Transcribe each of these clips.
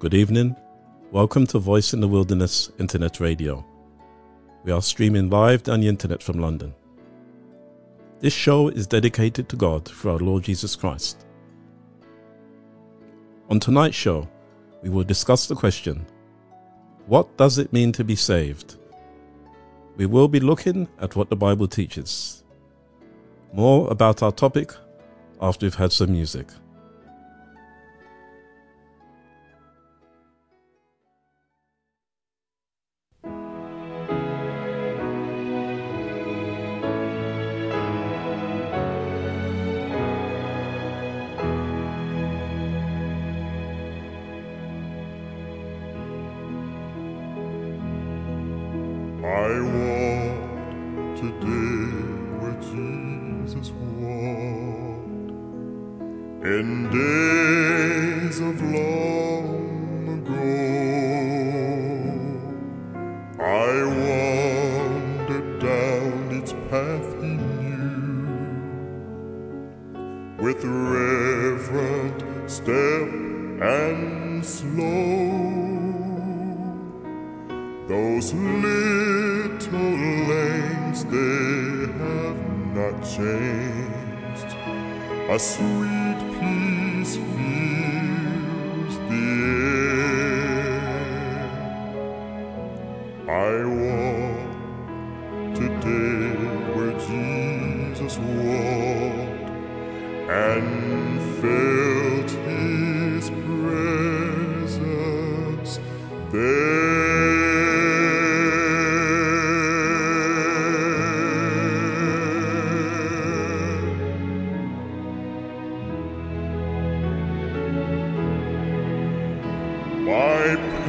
Good evening. Welcome to Voice in the Wilderness Internet Radio. We are streaming live on the internet from London. This show is dedicated to God through our Lord Jesus Christ. On tonight's show, we will discuss the question What does it mean to be saved? We will be looking at what the Bible teaches. More about our topic after we've had some music.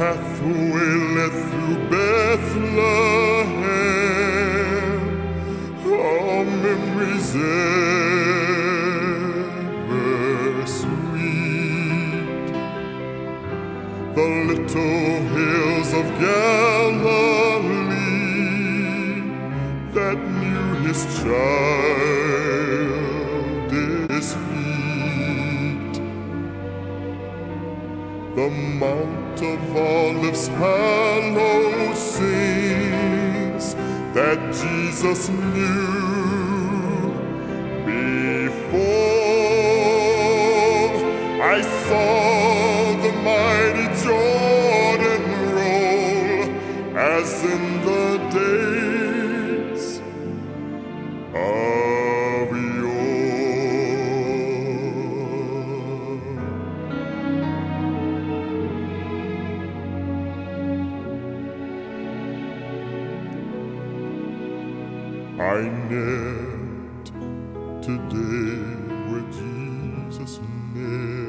Pathway Olives hallowed sings that Jesus knew Jesus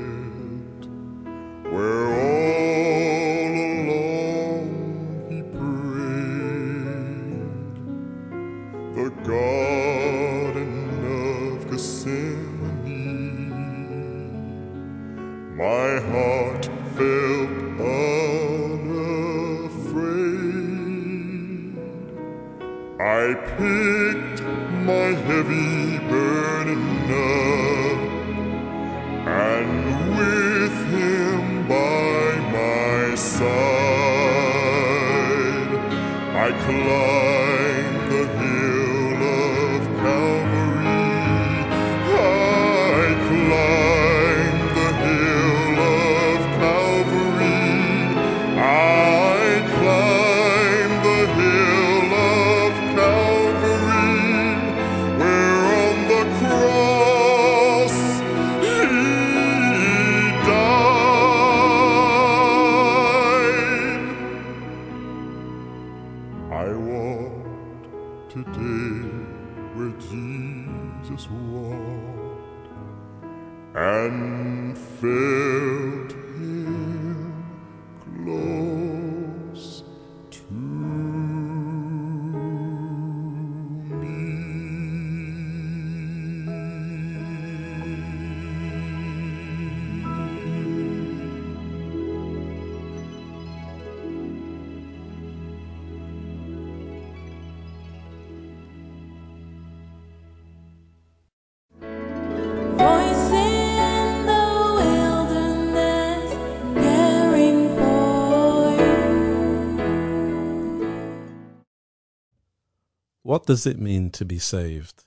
What does it mean to be saved?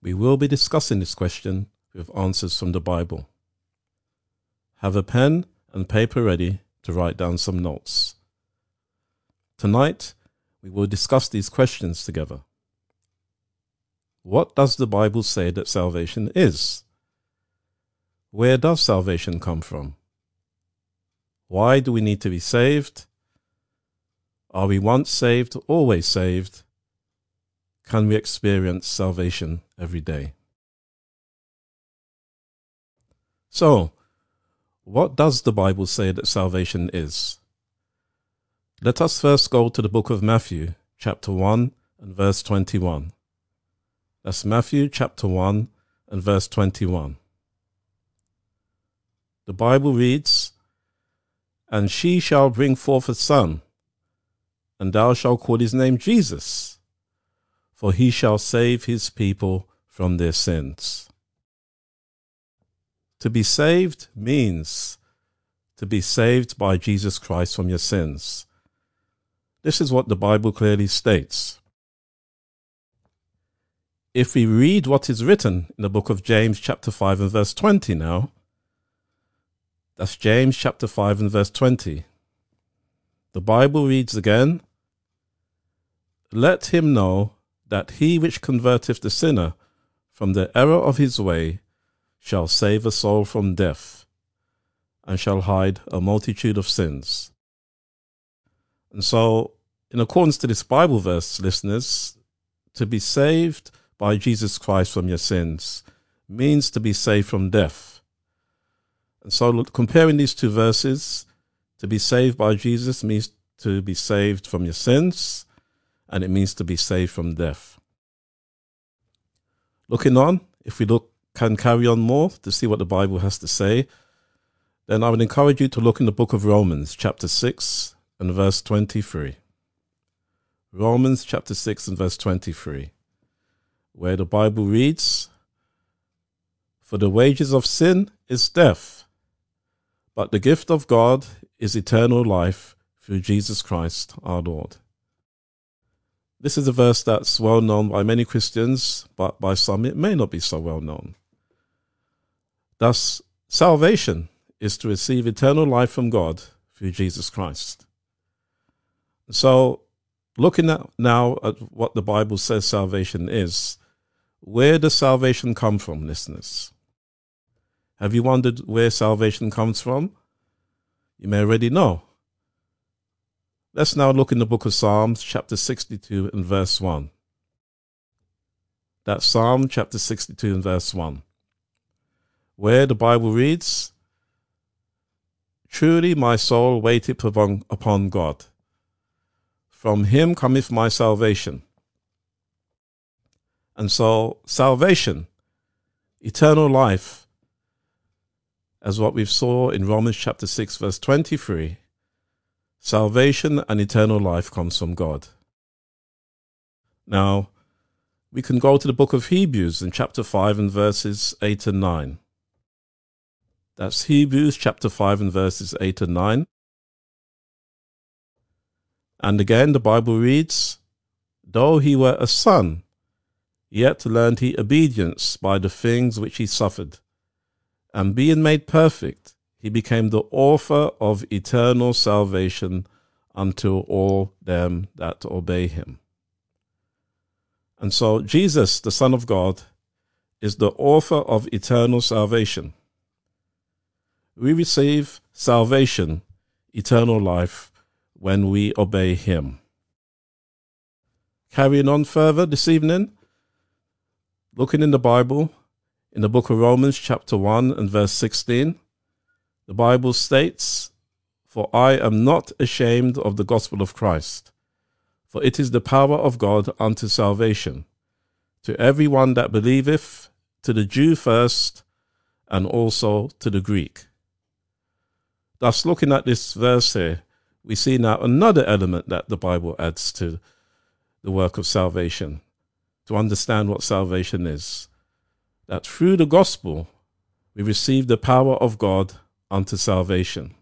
We will be discussing this question with answers from the Bible. Have a pen and paper ready to write down some notes. Tonight, we will discuss these questions together. What does the Bible say that salvation is? Where does salvation come from? Why do we need to be saved? Are we once saved, always saved? Can we experience salvation every day? So, what does the Bible say that salvation is? Let us first go to the book of Matthew, chapter 1 and verse 21. That's Matthew chapter 1 and verse 21. The Bible reads, And she shall bring forth a son, and thou shalt call his name Jesus, for he shall save his people from their sins. To be saved means to be saved by Jesus Christ from your sins. This is what the Bible clearly states. If we read what is written in the book of James, chapter 5, and verse 20 now, that's James chapter 5 and verse 20. The Bible reads again Let him know that he which converteth the sinner from the error of his way shall save a soul from death, and shall hide a multitude of sins. And so, in accordance to this Bible verse, listeners, to be saved by Jesus Christ from your sins means to be saved from death. And so, look, comparing these two verses, to be saved by Jesus means to be saved from your sins, and it means to be saved from death. Looking on, if we look can carry on more to see what the Bible has to say, then I would encourage you to look in the book of Romans, chapter 6 and verse 23. Romans chapter 6 and verse 23, where the Bible reads, For the wages of sin is death, but the gift of God is eternal life through Jesus Christ our Lord. This is a verse that's well known by many Christians, but by some it may not be so well known. Thus, salvation is to receive eternal life from God through Jesus Christ. So, looking at now at what the Bible says salvation is, where does salvation come from, listeners? Have you wondered where salvation comes from? You may already know. Let's now look in the book of Psalms, chapter 62 and verse 1. That's Psalm chapter 62 and verse 1, where the Bible reads, Truly my soul waiteth upon, God. From him cometh my salvation. And so, salvation, eternal life, as what we saw in Romans chapter 6, verse 23, salvation and eternal life comes from God. Now, we can go to the book of Hebrews in chapter 5 and verses 8 and 9. That's Hebrews chapter 5 and verses 8 and 9. And again, the Bible reads, Though he were a son, yet learned he obedience by the things which he suffered. And being made perfect, he became the author of eternal salvation unto all them that obey him. And so, Jesus, the Son of God, is the author of eternal salvation. We receive salvation, eternal life, when we obey him. Carrying on further this evening, looking in the Bible, In the book of Romans, chapter 1 and verse 16, the Bible states, For I am not ashamed of the gospel of Christ, for it is the power of God unto salvation, to every one that believeth, to the Jew first, and also to the Greek. Thus, looking at this verse here, we see now another element that the Bible adds to the work of salvation, to understand what salvation is. That through the gospel, we receive the power of God unto salvation.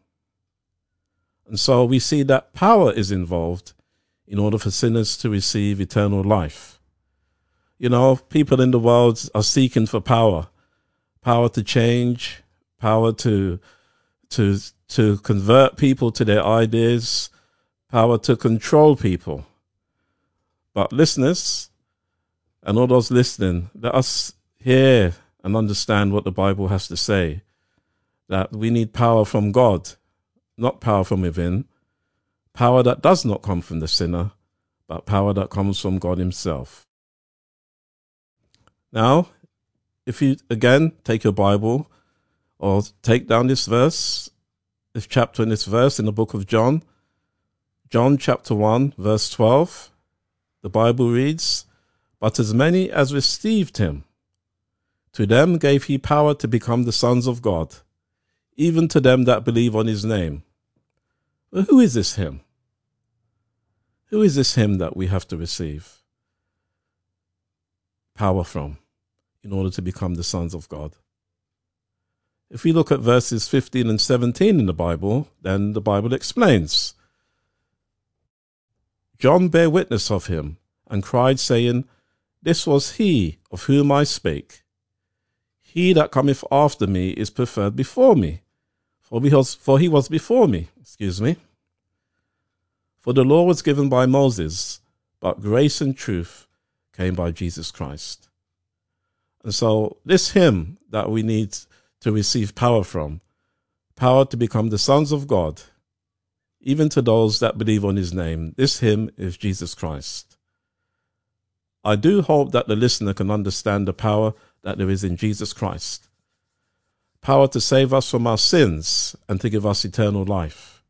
And so we see that power is involved in order for sinners to receive eternal life. You know, people in the world are seeking for power power to change, power to, to, to convert people to their ideas, power to control people. But listeners, and all those listening, let us hear and understand what the Bible has to say. That we need power from God, not power from within, power that does not come from the sinner, but power that comes from God Himself. Now, if you again take your Bible or take down this verse, this chapter in this verse in the book of John, John chapter 1, verse 12, the Bible reads, But as many as received him, to them gave he power to become the sons of God, even to them that believe on his name. Who is this him? Who is this him that we have to receive power from in order to become the sons of God? If we look at verses 15 and 17 in the Bible, then the Bible explains. John bare witness of him, and cried, saying, This was he of whom I spake. He that cometh after me is preferred before me, for was, for he was before me. Excuse me. For the law was given by Moses, but grace and truth came by Jesus Christ. And so, this him that we need to receive power from, power to become the sons of God, even to those that believe on his name, this him is Jesus Christ. I do hope that the listener can understand the power that there is in Jesus Christ. Power to save us from our sins and to give us eternal life.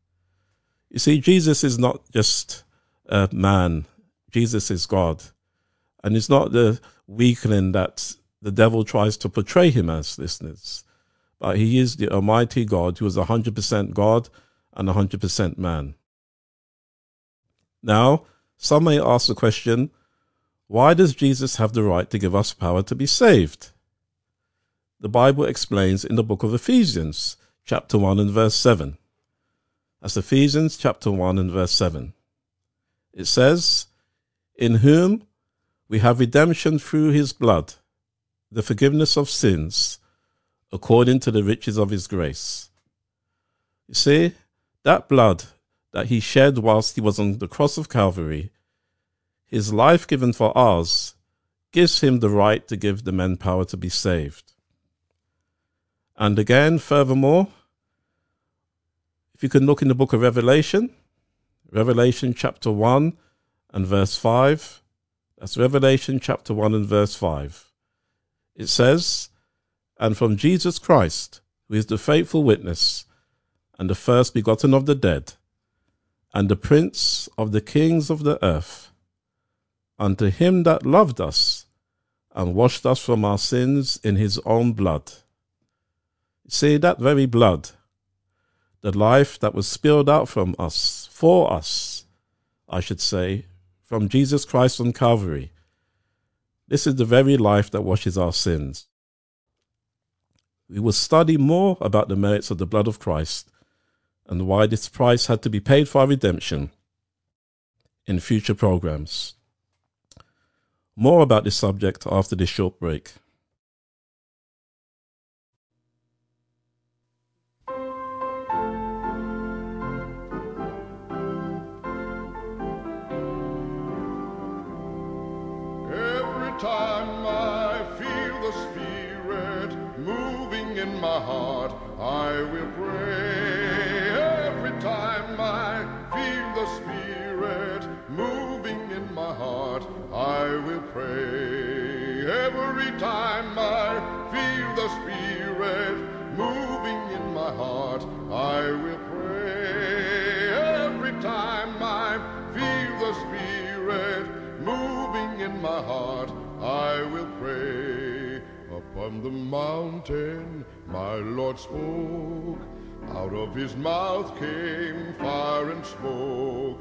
You see, Jesus is not just a man, Jesus is God. And he's not the weakling that the devil tries to portray him as, listeners. But he is the Almighty God who is 100% God and 100% man. Now, some may ask the question why does Jesus have the right to give us power to be saved? The Bible explains in the book of Ephesians, chapter 1 and verse 7. That's Ephesians chapter 1 and verse 7. It says, In whom we have redemption through his blood, the forgiveness of sins, according to the riches of his grace. You see, that blood that he shed whilst he was on the cross of Calvary, his life given for ours, gives him the right to give the men power to be saved. And again, furthermore, if you can look in the book of Revelation, Revelation chapter 1 and verse 5, that's Revelation chapter 1 and verse 5. It says, And from Jesus Christ, who is the faithful witness, and the first begotten of the dead, and the prince of the kings of the earth, unto him that loved us, and washed us from our sins in his own blood. See, that very blood, the life that was spilled out from us, for us, I should say, from Jesus Christ on Calvary. This is the very life that washes our sins. We will study more about the merits of the blood of Christ and why this price had to be paid for our redemption in future programs. More about this subject after this short break. Pray. Every time I feel the Spirit moving in my heart, I will pray. Every time I feel the Spirit moving in my heart, I will pray. Upon the mountain, my Lord spoke. Out of his mouth came fire and smoke.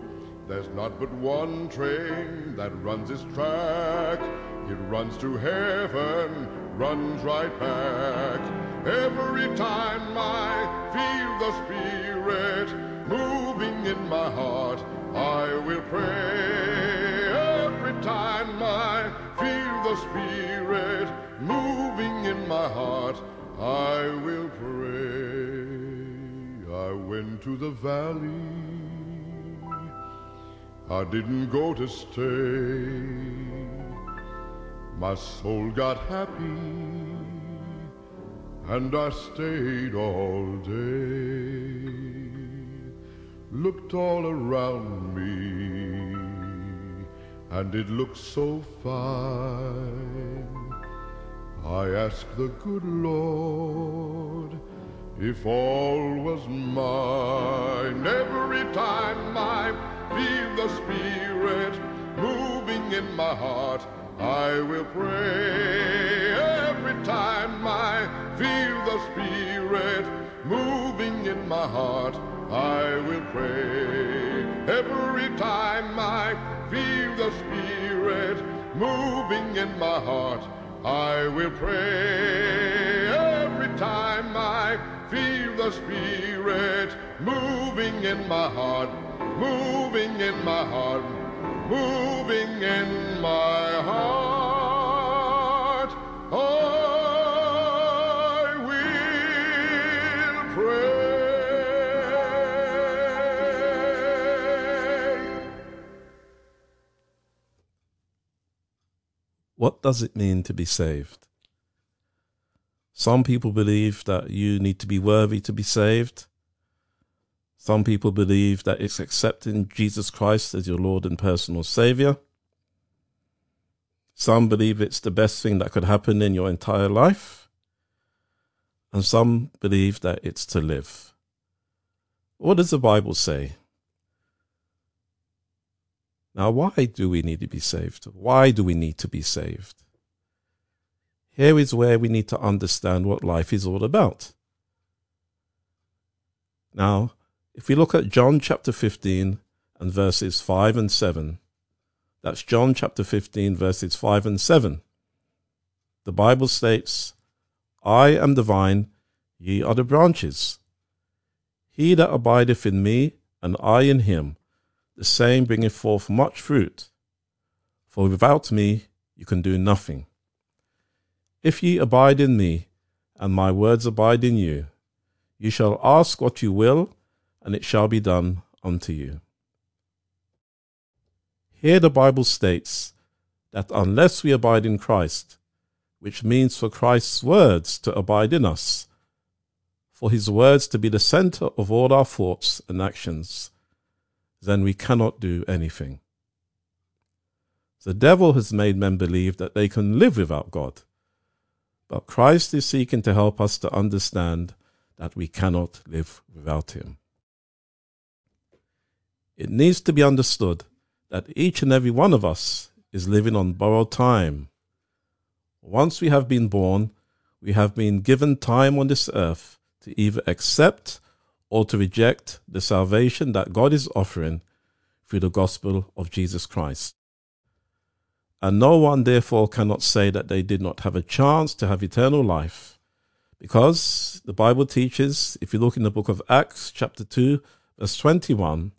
There's not but one train that runs its track. It runs to heaven, runs right back. Every time I feel the Spirit moving in my heart, I will pray. Every time I feel the Spirit moving in my heart, I will pray. I went to the valley. I didn't go to stay. My soul got happy and I stayed all day. Looked all around me and it looked so fine. I asked the good Lord if all was mine. Every time I feel the Spirit moving in my heart, I will pray. Every time I feel the Spirit moving in my heart, I will pray. Every time I feel the Spirit moving in my heart, I will pray. Every time I feel the Spirit moving in my heart, moving in my heart, moving in my heart, I will pray. What does it mean to be saved? Some people believe that you need to be worthy to be saved. Some people believe that it's accepting Jesus Christ as your Lord and personal Savior. Some believe it's the best thing that could happen in your entire life. And some believe that it's to live. What does the Bible say? Now, why do we need to be saved? Why do we need to be saved? Here is where we need to understand what life is all about. Now, if we look at John chapter 15 and verses 5 and 7, that's John chapter 15, verses 5 and 7. The Bible states, I am the vine, ye are the branches. He that abideth in me, and I in him, the same bringeth forth much fruit. For without me you can do nothing. If ye abide in me, and my words abide in you, you shall ask what you will, and it shall be done unto you. Here the Bible states that unless we abide in Christ, which means for Christ's words to abide in us, for his words to be the center of all our thoughts and actions, then we cannot do anything. The devil has made men believe that they can live without God, but Christ is seeking to help us to understand that we cannot live without him. It needs to be understood that each and every one of us is living on borrowed time. Once we have been born, we have been given time on this earth to either accept or to reject the salvation that God is offering through the gospel of Jesus Christ. And no one therefore cannot say that they did not have a chance to have eternal life, because the Bible teaches, if you look in the book of Acts, chapter 2, verse 21,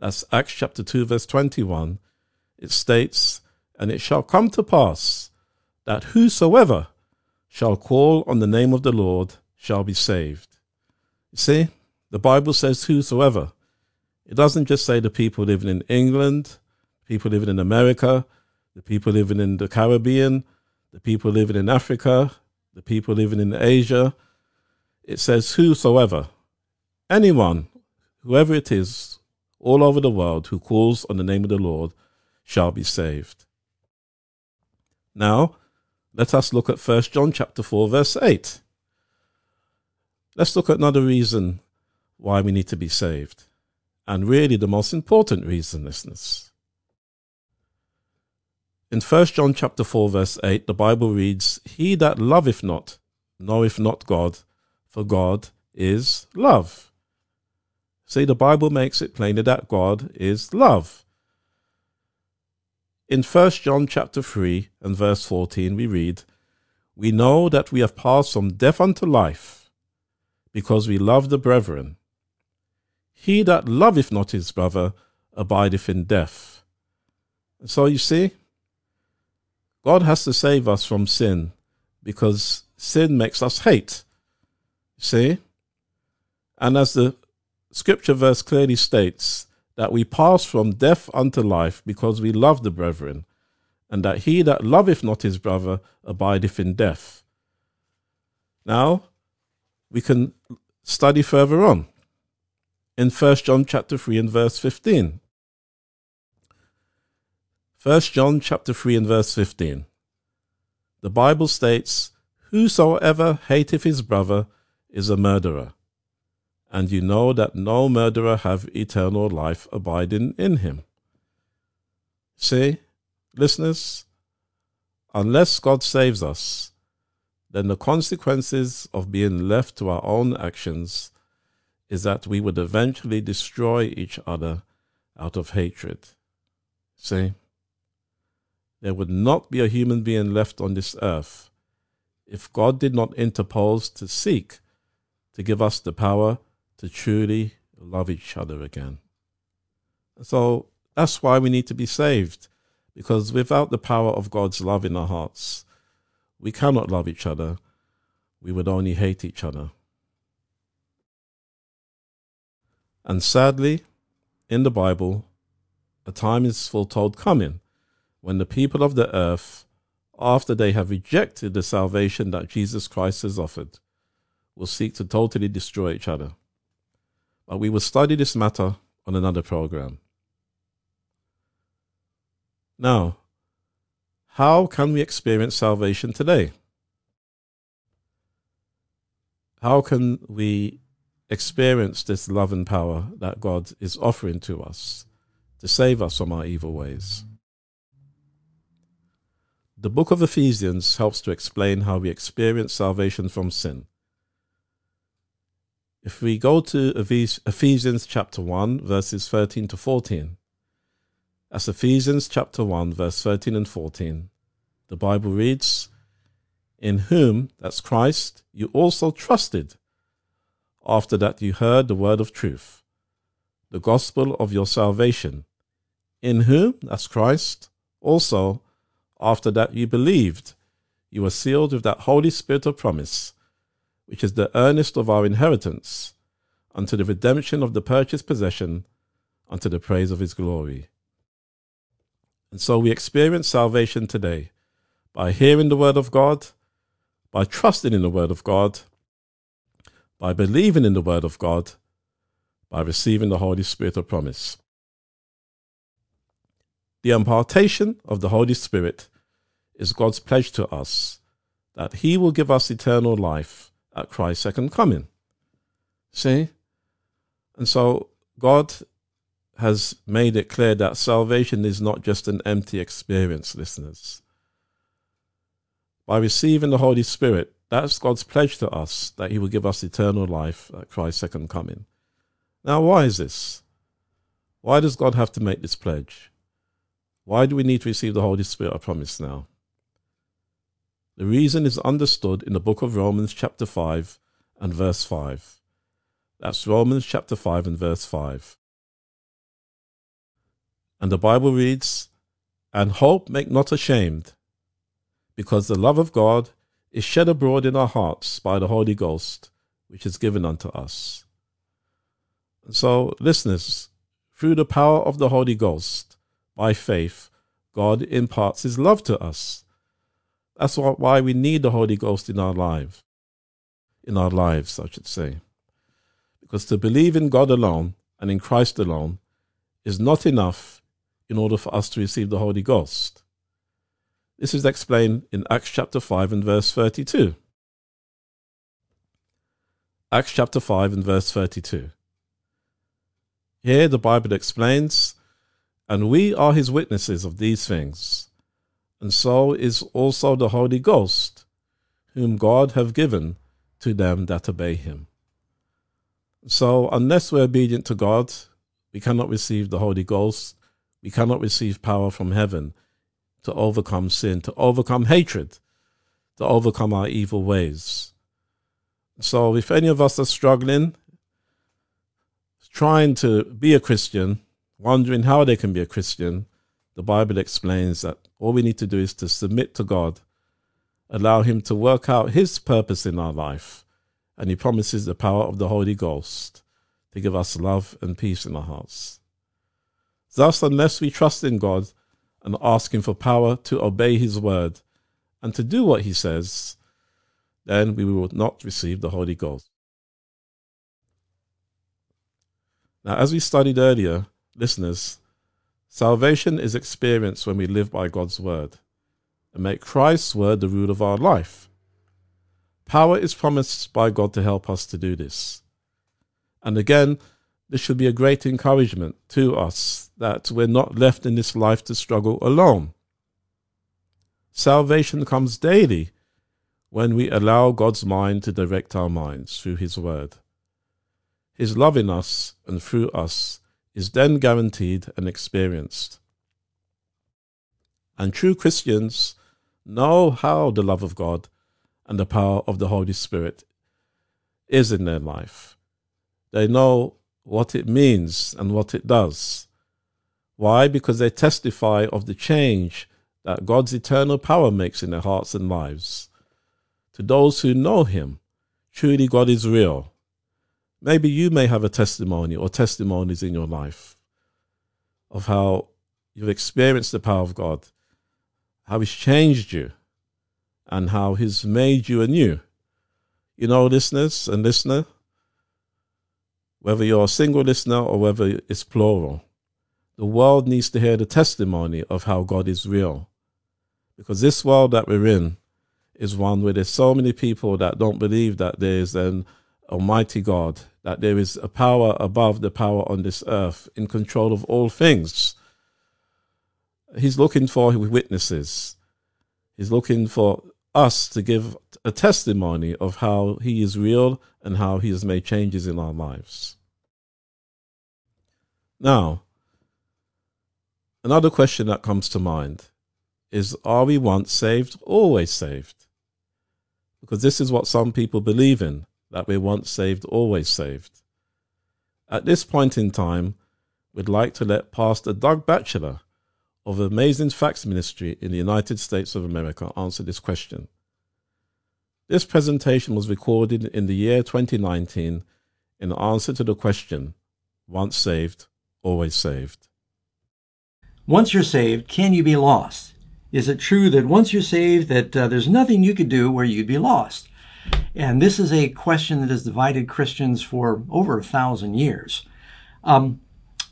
that's Acts chapter 2, verse 21, it states, And it shall come to pass that whosoever shall call on the name of the Lord shall be saved. You see, the Bible says whosoever. It doesn't just say the people living in England, people living in America, the people living in the Caribbean, the people living in Africa, the people living in Asia. It says whosoever. Anyone, whoever it is, all over the world who calls on the name of the Lord shall be saved. Now, let us look at 1 John chapter 4 verse 8. Let's look at another reason why we need to be saved. And really the most important reason, listeners. In 1 John chapter 4 verse 8, the Bible reads, He that loveth not knoweth not God, for God is love. See, the Bible makes it plainer that God is love. In 1 John chapter 3 and verse 14 we read, We know that we have passed from death unto life, because we love the brethren. He that loveth not his brother abideth in death. So you see, God has to save us from sin because sin makes us hate. See? And as the scripture verse clearly states, that we pass from death unto life because we love the brethren, and that he that loveth not his brother abideth in death. Now, we can study further on in 1 John chapter 3 and verse 15. 1 John chapter 3 and verse 15. The Bible states, Whosoever hateth his brother is a murderer, and you know that no murderer have eternal life abiding in him. See, listeners, unless God saves us, then the consequences of being left to our own actions is that we would eventually destroy each other out of hatred. See? There would not be a human being left on this earth if God did not interpose to seek to give us the power to truly love each other again. So that's why we need to be saved, because without the power of God's love in our hearts, we cannot love each other. We would only hate each other. And sadly, in the Bible, a time is foretold coming when the people of the earth, after they have rejected the salvation that Jesus Christ has offered, will seek to totally destroy each other. But we will study this matter on another program. Now, how can we experience salvation today? How can we experience this love and power that God is offering to us to save us from our evil ways? The book of Ephesians helps to explain how we experience salvation from sin. If we go to Ephesians chapter 1, verses 13 to 14, as Ephesians chapter 1, verse 13 and 14, the Bible reads, In whom, that's Christ, you also trusted, after that you heard the word of truth, the gospel of your salvation, in whom, that's Christ, also, after that you believed, you were sealed with that Holy Spirit of promise, which is the earnest of our inheritance, unto the redemption of the purchased possession, unto the praise of his glory. And so we experience salvation today by hearing the word of God, by trusting in the word of God, by believing in the word of God, by receiving the Holy Spirit of promise. The impartation of the Holy Spirit is God's pledge to us that He will give us eternal life at Christ's second coming. See? And so God has made it clear that salvation is not just an empty experience, listeners. By receiving the Holy Spirit, that's God's pledge to us that He will give us eternal life at Christ's second coming. Now, why is this? Why does God have to make this pledge? Why do we need to receive the Holy Spirit, I promise now? The reason is understood in the book of Romans, chapter 5 and verse 5. That's Romans chapter 5 and verse 5. And the Bible reads, And hope make not ashamed, because the love of God is shed abroad in our hearts by the Holy Ghost, which is given unto us. And so, listeners, through the power of the Holy Ghost, by faith, God imparts his love to us. That's why we need the Holy Ghost in our life. In our lives, I should say. Because to believe in God alone and in Christ alone is not enough in order for us to receive the Holy Ghost. This is explained in Acts chapter 5 and verse 32. Acts chapter 5 and verse 32. Here the Bible explains, And we are his witnesses of these things, and so is also the Holy Ghost, whom God have given to them that obey him. So, unless we're obedient to God, we cannot receive the Holy Ghost, we cannot receive power from heaven to overcome sin, to overcome hatred, to overcome our evil ways. So, if any of us are struggling, trying to be a Christian, wondering how they can be a Christian, the Bible explains that all we need to do is to submit to God, allow Him to work out His purpose in our life, and He promises the power of the Holy Ghost to give us love and peace in our hearts. Thus, unless we trust in God and ask Him for power to obey His word and to do what He says, then we will not receive the Holy Ghost. Now, as we studied earlier, listeners, salvation is experienced when we live by God's word and make Christ's word the rule of our life. Power is promised by God to help us to do this. And again, this should be a great encouragement to us that we're not left in this life to struggle alone. Salvation comes daily when we allow God's mind to direct our minds through His Word. His love in us and through us is then guaranteed and experienced. And true Christians know how the love of God and the power of the Holy Spirit is in their life. They know what it means and what it does. Why? Because they testify of the change that God's eternal power makes in their hearts and lives. To those who know Him, truly God is real. Maybe you may have a testimony or testimonies in your life of how you've experienced the power of God, how He's changed you, and how He's made you anew. You know, listeners and listener, whether you're a single listener or whether it's plural, the world needs to hear the testimony of how God is real. Because this world that we're in is one where there's so many people that don't believe that there is an Almighty God, that there is a power above the power on this earth in control of all things. He's looking for witnesses. He's looking for us to give a testimony of how He is real and how He has made changes in our lives. Now, another question that comes to mind is Are we once saved, always saved? Because this is what some people believe in that we're once saved, always saved. At this point in time, we'd like to let Pastor Doug Batchelor of Amazing Facts Ministry in the United States of America answer this question. This presentation was recorded in the year 2019 in answer to the question, Once saved, always saved. Once you're saved, can you be lost? Is it true that once you're saved, that uh, there's nothing you could do where you'd be lost? And this is a question that has divided Christians for over a thousand years. Um,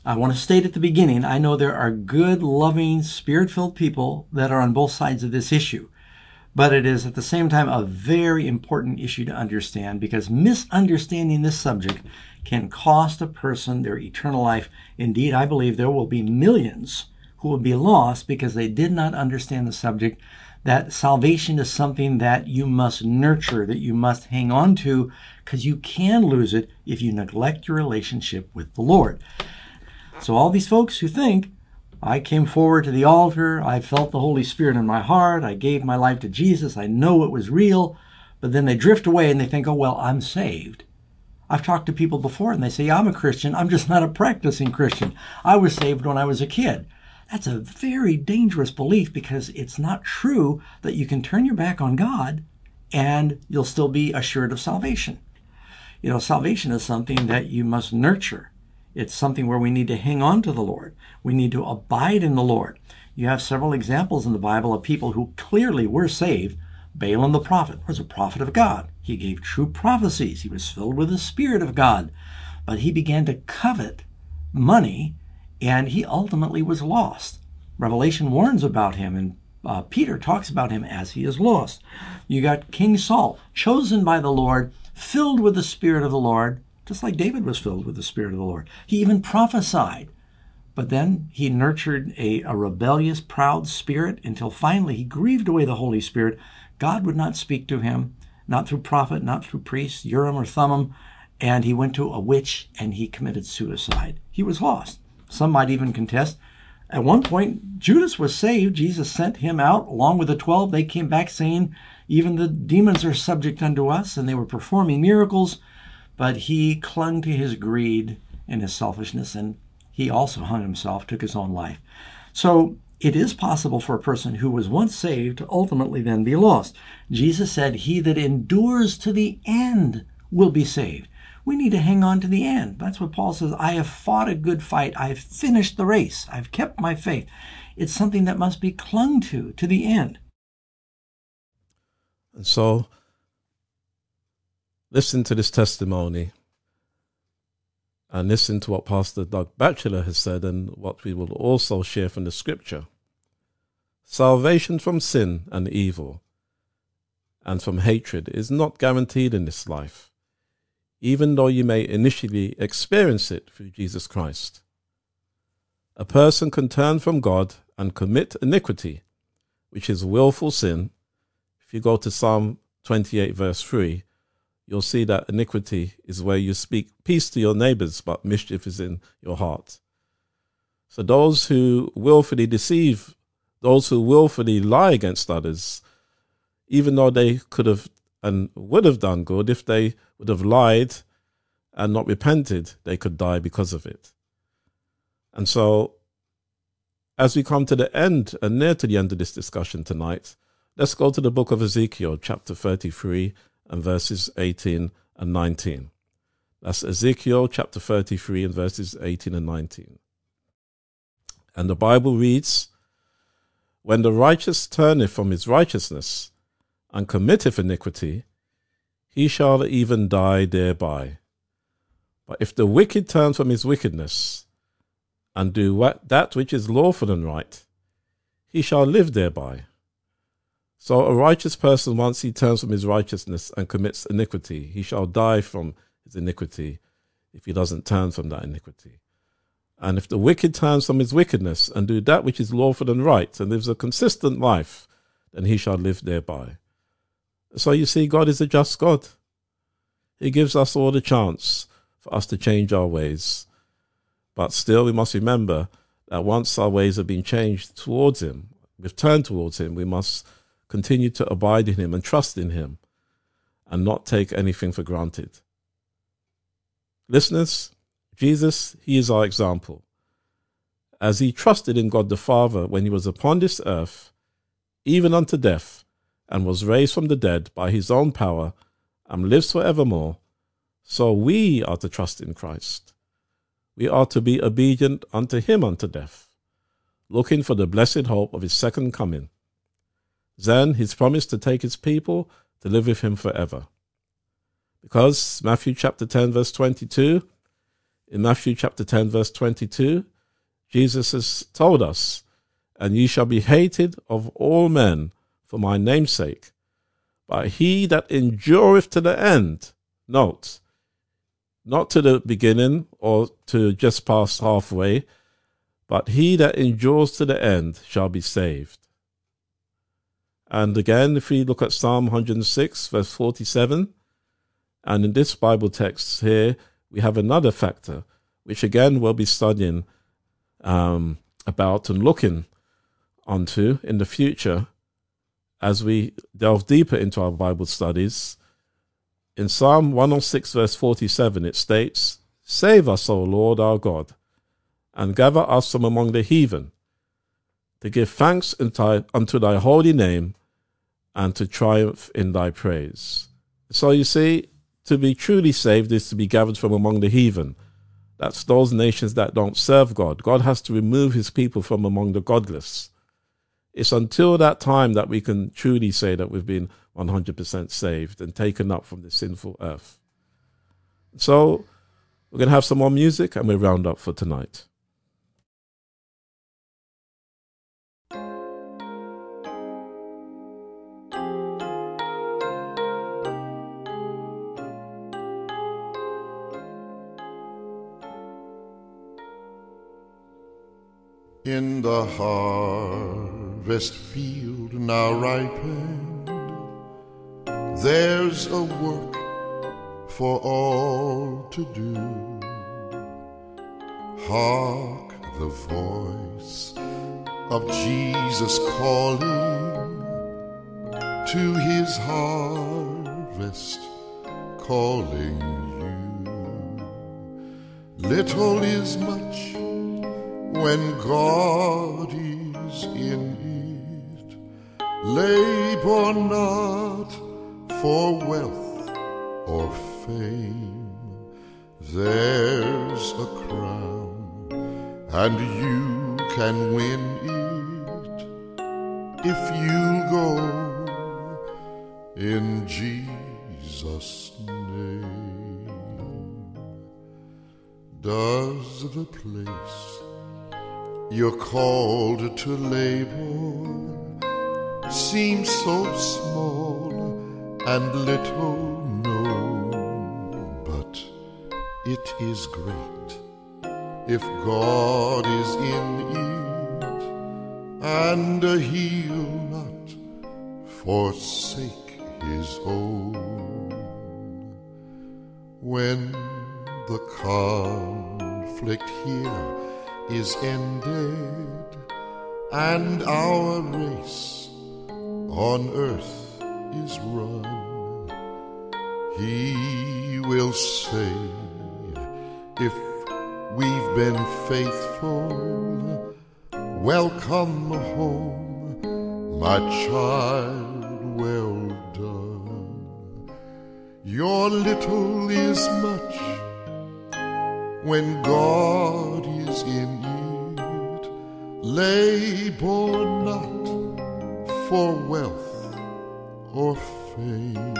I want to state at the beginning, I know there are good, loving, spirit-filled people that are on both sides of this issue. But it is at the same time a very important issue to understand because misunderstanding this subject can cost a person their eternal life. Indeed, I believe there will be millions who will be lost because they did not understand the subject that salvation is something that you must nurture, that you must hang on to, because you can lose it if you neglect your relationship with the Lord. So, all these folks who think, I came forward to the altar, I felt the Holy Spirit in my heart, I gave my life to Jesus, I know it was real, but then they drift away and they think, oh, well, I'm saved. I've talked to people before and they say, I'm a Christian, I'm just not a practicing Christian. I was saved when I was a kid. That's a very dangerous belief because it's not true that you can turn your back on God and you'll still be assured of salvation. You know, salvation is something that you must nurture. It's something where we need to hang on to the Lord. We need to abide in the Lord. You have several examples in the Bible of people who clearly were saved. Balaam the prophet was a prophet of God. He gave true prophecies. He was filled with the Spirit of God. But he began to covet money and he ultimately was lost. Revelation warns about him and uh, Peter talks about him as he is lost. You got King Saul, chosen by the Lord, filled with the Spirit of the Lord, just like David was filled with the Spirit of the Lord. He even prophesied. But then he nurtured a, a rebellious, proud spirit until finally he grieved away the Holy Spirit. God would not speak to him, not through prophet, not through priest, Urim or Thummim, and he went to a witch and he committed suicide. He was lost. Some might even contest. At one point, Judas was saved. Jesus sent him out along with the twelve. They came back saying, Even the demons are subject unto us, and they were performing miracles. But he clung to his greed and his selfishness, and he also hung himself, took his own life. So it is possible for a person who was once saved to ultimately then be lost. Jesus said, He that endures to the end will be saved. We need to hang on to the end. That's what Paul says. I have fought a good fight. I have finished the race. I've kept my faith. It's something that must be clung to to the end. And so, listen to this testimony and listen to what Pastor Doug Batchelor has said and what we will also share from the scripture. Salvation from sin and evil and from hatred is not guaranteed in this life, even though you may initially experience it through Jesus Christ. A person can turn from God and commit iniquity, which is willful sin. If you go to Psalm 28, verse 3, you'll see that iniquity is where you speak peace to your neighbors, but mischief is in your heart. So those who willfully deceive, those who willfully lie against others, even though they could have and would have done good, if they would have lied and not repented, they could die because of it. And so, as we come to the end and near to the end of this discussion tonight, let's go to the book of Ezekiel, chapter 33, and verses 18 and 19. That's Ezekiel chapter 33 and verses 18 and 19. And the Bible reads, When the righteous turneth from his righteousness and committeth iniquity, he shall even die thereby. But if the wicked turn from his wickedness and do what, that which is lawful and right, he shall live thereby. So a righteous person, once he turns from his righteousness and commits iniquity, he shall die from his iniquity if he doesn't turn from that iniquity. And if the wicked turns from his wickedness and do that which is lawful and right and lives a consistent life, then he shall live thereby. So you see, God is a just God. He gives us all the chance for us to change our ways. But still, we must remember that once our ways have been changed towards Him, we've turned towards Him, we must continue to abide in Him and trust in Him and not take anything for granted. Listeners, Jesus, He is our example. As He trusted in God the Father when He was upon this earth, even unto death, and was raised from the dead by His own power, and lives forevermore, so we are to trust in Christ. We are to be obedient unto Him unto death, looking for the blessed hope of His second coming then he's promised to take his people to live with him forever. Because Matthew chapter 10, verse 22, in Matthew chapter 10, verse 22, Jesus has told us, And ye shall be hated of all men for my name's sake. But he that endureth to the end, note, not to the beginning or to just past halfway, but he that endures to the end shall be saved. And again, if we look at Psalm 106, verse 47, and in this Bible text here, we have another factor, which again we'll be studying um, about and looking onto in the future as we delve deeper into our Bible studies. In Psalm 106, verse 47, it states, Save us, O Lord our God, and gather us from among the heathen, to give thanks unto thy holy name and to triumph in thy praise. So you see, to be truly saved is to be gathered from among the heathen. That's those nations that don't serve God. God has to remove his people from among the godless. It's until that time that we can truly say that we've been 100% saved and taken up from this sinful earth. So we're going to have some more music and we we'll round up for tonight. in the heart harvest field now ripened, there's a work for all to do. Hark the voice of Jesus calling to his harvest, calling you. Little is much when God is in it. Labor not for wealth or fame. There's a crown, and you can win it if you go in Jesus' name. Does the place you're called to labor seem so small and little known? But it is great if God is in it, and He'll not forsake His own. When the conflict here is ended, and our race on earth is run, He will say, if we've been faithful, welcome home, my child, well done. Your little is much when God is in it. Labor not for wealth or fame.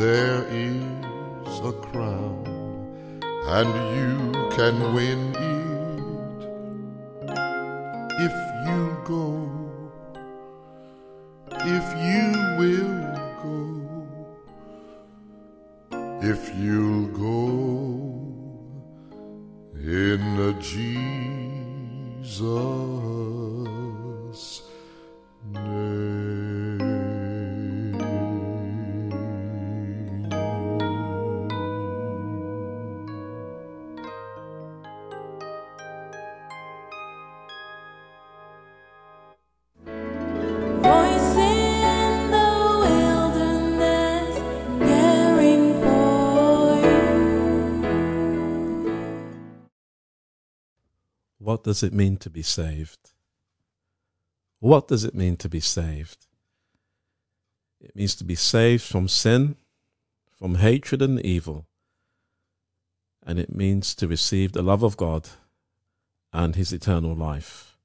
There is a crown, and you can win it if does it mean to be saved? What does it mean to be saved? It means to be saved from sin, from hatred and evil, and it means to receive the love of God and His eternal life.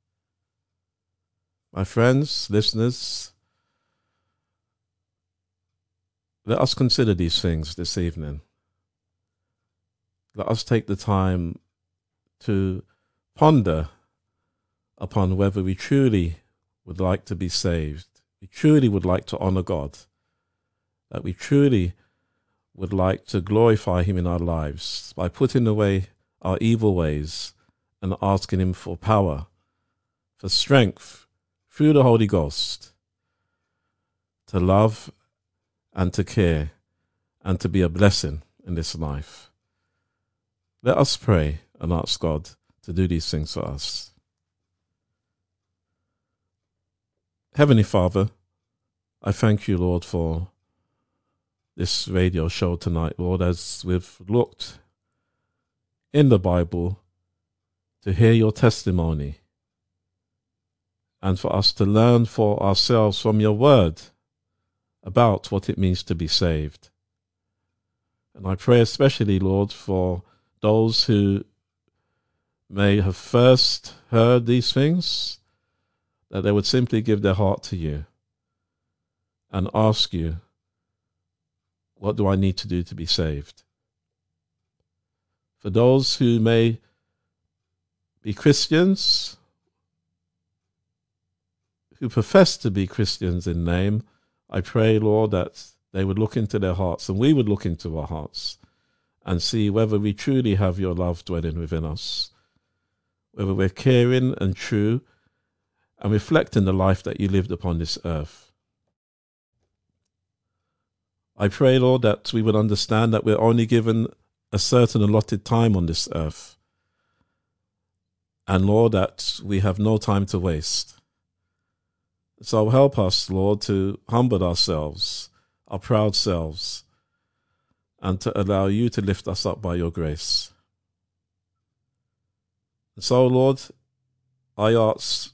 My friends, listeners, let us consider these things this evening. Let us take the time to ponder upon whether we truly would like to be saved, we truly would like to honor God, that we truly would like to glorify Him in our lives by putting away our evil ways and asking Him for power, for strength through the Holy Ghost to love and to care and to be a blessing in this life. Let us pray and ask God to do these things for us. Heavenly Father, I thank you, Lord, for this radio show tonight, Lord, as we've looked in the Bible to hear your testimony and for us to learn for ourselves from your word about what it means to be saved. And I pray especially, Lord, for those who may have first heard these things, that they would simply give their heart to you and ask you, What do I need to do to be saved? For those who may be Christians, who profess to be Christians in name, I pray, Lord, that they would look into their hearts and we would look into our hearts and see whether we truly have your love dwelling within us, where we're caring and true and reflecting the life that you lived upon this earth. I pray, Lord, that we would understand that we're only given a certain allotted time on this earth. And Lord, that we have no time to waste. So help us, Lord, to humble ourselves, our proud selves, and to allow you to lift us up by your grace. So, Lord, I ask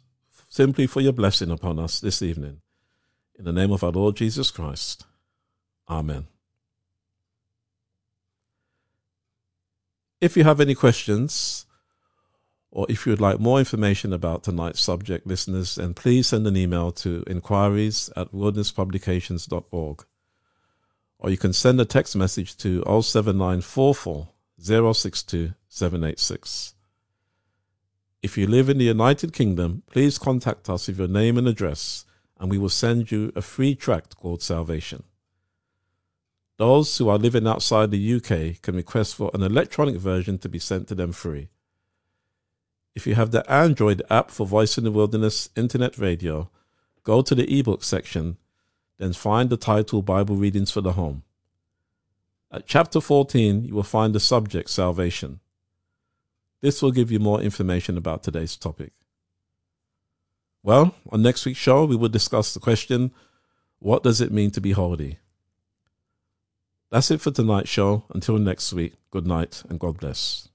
simply for your blessing upon us this evening. In the name of our Lord Jesus Christ. Amen. If you have any questions, or if you would like more information about tonight's subject, listeners, then please send an email to inquiries at wildernesspublications.org. Or you can send a text message to 07944 062 786. If you live in the United Kingdom, please contact us with your name and address, and we will send you a free tract called Salvation. Those who are living outside the UK can request for an electronic version to be sent to them free. If you have the Android app for Voice in the Wilderness Internet Radio, go to the ebook section, then find the title Bible Readings for the Home. At chapter 14, you will find the subject Salvation. This will give you more information about today's topic. Well, on next week's show, we will discuss the question What does it mean to be holy? That's it for tonight's show. Until next week, good night and God bless.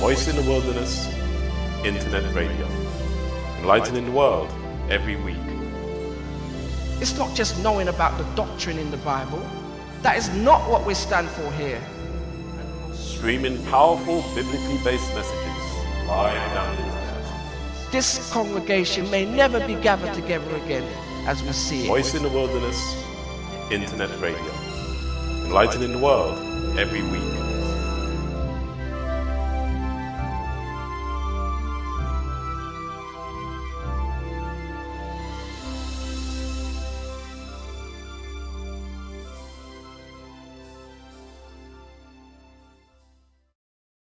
Voice in the Wilderness, Internet Radio. Enlightening the world every week. It's not just knowing about the doctrine in the Bible. That is not what we stand for here. Streaming powerful biblically based messages live down the internet. This congregation may never be gathered together again as we see it. Voice in the Wilderness, Internet Radio. Enlightening the world every week.